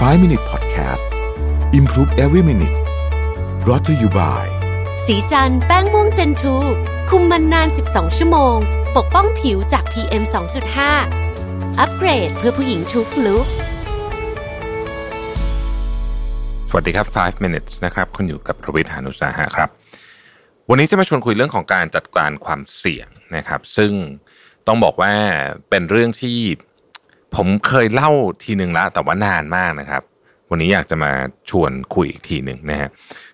5 Minute Podcast Improve Every Minute brought to you by สีจันแป้งม่วงเจนทูคุมมันนาน 12 ชั่วโมง ปกป้องผิวจาก PM 2.5 อัปเกรดเพื่อผู้หญิงทุกลุกสวัสดีครับ 5 minutes นะครับคุณอยู่กับประวิทยานุสาหะครับ วันนี้จะมาชวนคุยเรื่องของการจัดการความเสี่ยงนะครับ ซึ่งต้องบอกว่าเป็นเรื่องที่ ผมเคยเล่าทีหนึ่งแล้วแต่ว่านานมากนะครับ วันนี้อยากจะมาชวนคุยอีกทีหนึ่งนะฮะ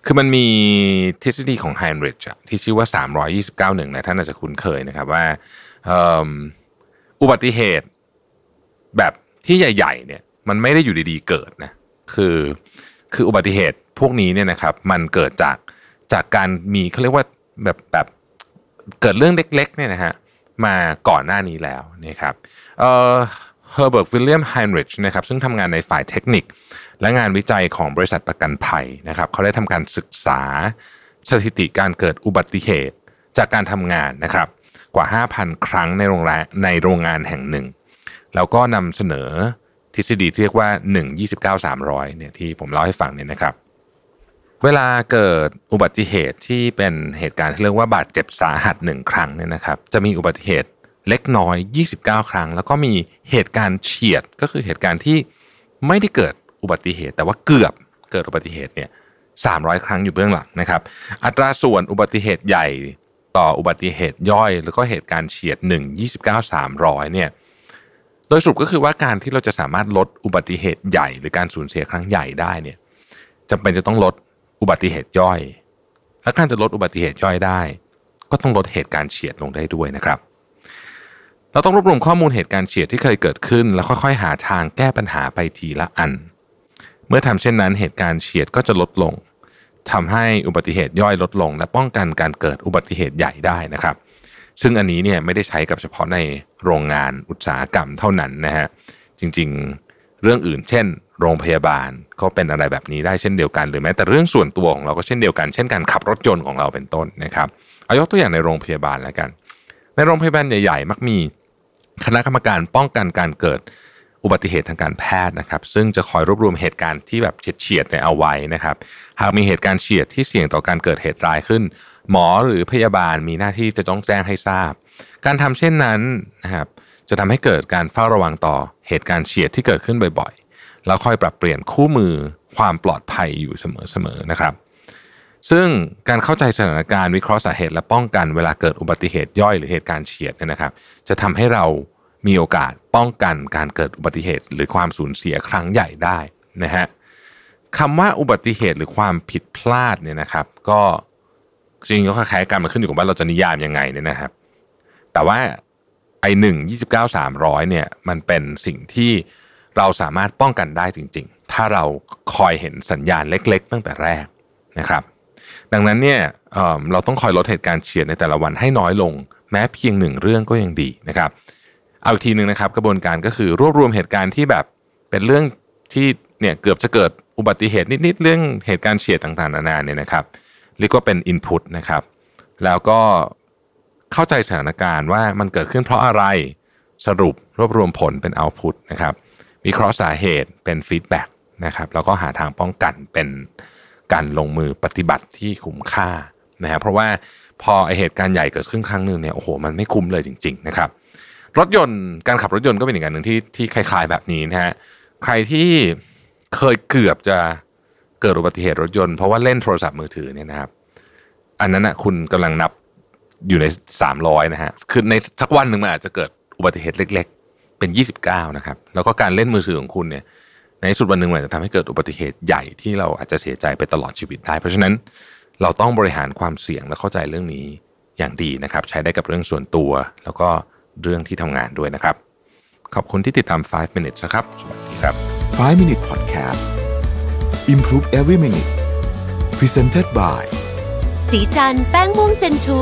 คือมันมีทฤษฎีของไฮนริชที่ชื่อว่า 329หนึ่งนะท่านอาจจะคุ้นเคยนะครับว่าอ,อุบัติเหตุแบบที่ใหญ่ ๆ เนี่ย มันไม่ได้อยู่ดีๆเกิดนะคือคืออุบัติเหตุพวกนี้เนี่ยนะครับ มันเกิดจากจากการมีเขาเรียกว่าแบบแบบเกิดเรื่องเล็ก ๆ เนี่ยนะฮะมาก่อนหน้านี้แล้วนะครับเอ่อ เฮอร์เบิร์ตวิลเลียมไฮนริชนะครับซึ่งทำงานในฝ่ายเทคนิค และงานวิจัยของบริษัทประกันภัยนะครับเขาได้ทำการศึกษาสถิติการเกิดอุบัติเหตุจากการทำงานนะครับกว่า 5,000 ครั้งในโรงแรมในโรงงานแห่งหนึ่ง แล้วก็นำเสนอทฤษฎีที่เรียกว่า 1 29 300เนี่ยที่ผมเล่าให้ฟังเนี่ยนะครับ เวลาเกิดอุบัติเหตุที่เป็นเหตุการณ์ที่เรียกว่าบาดเจ็บสาหัสหนึ่งครั้งเนี่ยนะครับ จะมีอุบัติเหตุ เล็กน้อย 29 ครั้ง แล้วก็มีเหตุการณ์เฉียดก็คือเหตุการณ์ที่ไม่ได้เกิดอุบัติเหตุ แต่ว่าเกือบเกิดอุบัติเหตุเนี่ย300 ครั้งอยู่เบื้องหลังนะครับ อัตราส่วนอุบัติเหตุใหญ่ต่ออุบัติเหตุย่อย แล้วก็เหตุการณ์เฉียด 1 29 300เนี่ยโดยสรุปก็คือว่าการที่เราจะสามารถลดอุบัติเหตุใหญ่ หรือการสูญเสียครั้งใหญ่ได้เนี่ยจำเป็นจะต้องลดอุบัติเหตุย่อย และการจะลดอุบัติเหตุย่อยได้ ก็ต้องลดเหตุการณ์เฉียดลงได้ด้วยนะครับ เราต้องรวบรวมข้อมูลเหตุการณ์เฉียดที่เคยเกิดขึ้น แล้วค่อยๆ หาทางแก้ปัญหาไปทีละอัน เมื่อทำเช่นนั้นเหตุการณ์เฉียดก็จะลดลงทำให้อุบัติเหตุย่อยลดลง และป้องกันการเกิดอุบัติเหตุใหญ่ได้นะครับ ซึ่งอันนี้เนี่ยไม่ได้ใช้กับเฉพาะในโรงงานอุตสาหกรรมเท่านั้นนะฮะจริงๆเรื่องอื่น เช่น โรงพยาบาลก็เป็นอะไรแบบนี้ได้เช่นเดียวกัน หรือแม้แต่เรื่องส่วนตัวของเราก็เช่นเดียวกัน เช่นการขับรถยนต์ของเราเป็นต้นนะครับเอายกตัวอย่างในโรงพยาบาลแล้วกัน ในโรงพยาบาลใหญ่ ๆ มักมี คณะกรรมการป้องกันการเกิดอุบัติเหตุทางการแพทย์นะครับ ซึ่งจะคอยรวบรวมเหตุการณ์ที่แบบเฉียดๆเนี่ยเอาไว้นะครับ หากมีเหตุการณ์เฉียดที่เสี่ยงต่อการเกิดเหตุร้ายขึ้น หมอหรือพยาบาลมีหน้าที่จะต้องแจ้งให้ทราบ การทำเช่นนั้นนะครับจะทำให้เกิดการเฝ้าระวังต่อเหตุการณ์เฉียดที่เกิดขึ้นบ่อยๆ แล้วค่อยปรับเปลี่ยนคู่มือความปลอดภัยอยู่เสมอๆนะครับ ซึ่งการเข้าใจสถานการณ์วิเคราะห์สาเหตุและป้องกันเวลาเกิดอุบัติเหตุย่อยหรือเหตุการณ์เฉียดเนี่ยนะครับ จะทำให้เรามีโอกาสป้องกันการเกิดอุบัติเหตุ หรือความสูญเสียครั้งใหญ่ได้นะฮะคำว่าอุบัติเหตุหรือความผิดพลาดเนี่ยนะครับ ก็จริงก็คล้ายๆกันมันขึ้นอยู่กับว่าเราจะนิยามยังไงเนี่ยนะครับ แต่ว่าไอหนึ่งยี่สิบเก้าสามร้อยเนี่ยมันเป็นสิ่งที่เราสามารถป้องกันได้จริง ๆ ถ้าเราคอยเห็นสัญญาณเล็ก ๆ ตั้งแต่แรกนะครับ ดังนั้นเนี่ยเเราต้องคอยลดเหตุการณ์เฉียดในแต่ละวันให้น้อยลง แม้เพียงหนึ่งเรื่องก็ยังดีนะครับ เอาอีกทีหนึ่งนะครับ กระบวนการก็คือรวบรวมเหตุการณ์ที่แบบเป็นเรื่องที่เนี่ยเกือบจะเกิดอุบัติเหตุนิดๆเรื่องเหตุการณ์เฉียดต่างๆนานาเนี่ยนะครับเรียกว่าเป็น input นะครับ แล้วก็เข้าใจสถานการณ์ว่ามันเกิดขึ้นเพราะอะไรสรุปรวบรวมผลเป็น output นะครับวิเคราะห์สาเหตุเป็น feedback นะครับแล้วก็หาทางป้องกันเป็น การลงมือปฏิบัติที่คุ้มค่านะฮะเพราะว่าพอไอเหตุการณ์ใหญ่เกิดขึ้นครั้งหนึ่งเนี่ยโอ้โหมันไม่คุ้มเลยจริง ๆ นะครับ รถยนต์การขับรถยนต์ก็เป็นอีกอย่างหนึ่งที่ที่คล้าย ๆ แบบนี้นะฮะใครที่เคยเกือบจะเกิดอุบัติเหตุรถยนต์เพราะว่าเล่นโทรศัพท์มือถือเนี่ยนะครับ อันนั้นอะคุณกำลังนับอยู่ในสามร้อยนะฮะคือในสักวันหนึ่งมันอาจจะเกิดอุบัติเหตุเล็ก ๆ เป็นยี่สิบเก้านะครับ แล้วก็การเล่นมือถือของคุณเนี่ย ในที่สุดวันหนึ่งมันอาจจะทำให้เกิดอุบัติเหตุใหญ่ที่เราอาจจะเสียใจไปตลอดชีวิตได้ เพราะฉะนั้นเราต้องบริหารความเสี่ยงและเข้าใจเรื่องนี้อย่างดีนะครับ ใช้ได้กับเรื่องส่วนตัว แล้วก็เรื่องที่ทำงานด้วยนะครับ ขอบคุณที่ติดตาม 5 minutes นะครับ สวัสดีครับ 5 Minute Podcast Improve Every Minute Presented by สีจันแป้งม่วงเจนทู